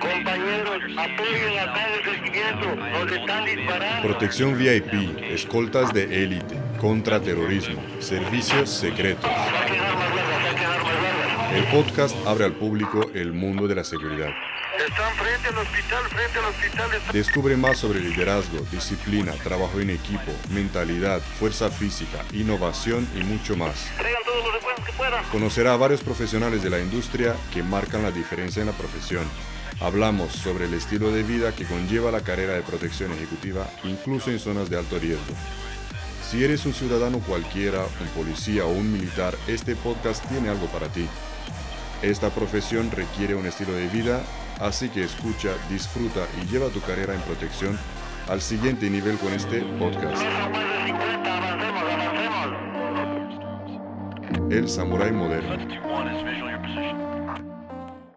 Compañeros, apoyen acá el seguimiento. Nos están disparando. Protección VIP, escoltas de élite, contraterrorismo, servicios secretos. Saquen armas largas, saquen armas largas. El podcast abre al público el mundo de la seguridad. Están frente al hospital, frente al hospital. están- Descubre más sobre liderazgo, disciplina, trabajo en equipo, mentalidad, fuerza física, innovación y mucho más. Traigan todos los Conocerá a varios profesionales de la industria que marcan la diferencia en la profesión. Hablamos sobre el estilo de vida que conlleva la carrera de protección ejecutiva, incluso en zonas de alto riesgo. Si eres un ciudadano cualquiera, un policía o un militar, este podcast tiene algo para ti. Esta profesión requiere un estilo de vida, así que escucha, disfruta y lleva tu carrera en protección al siguiente nivel con este podcast. El Samurái Moderno.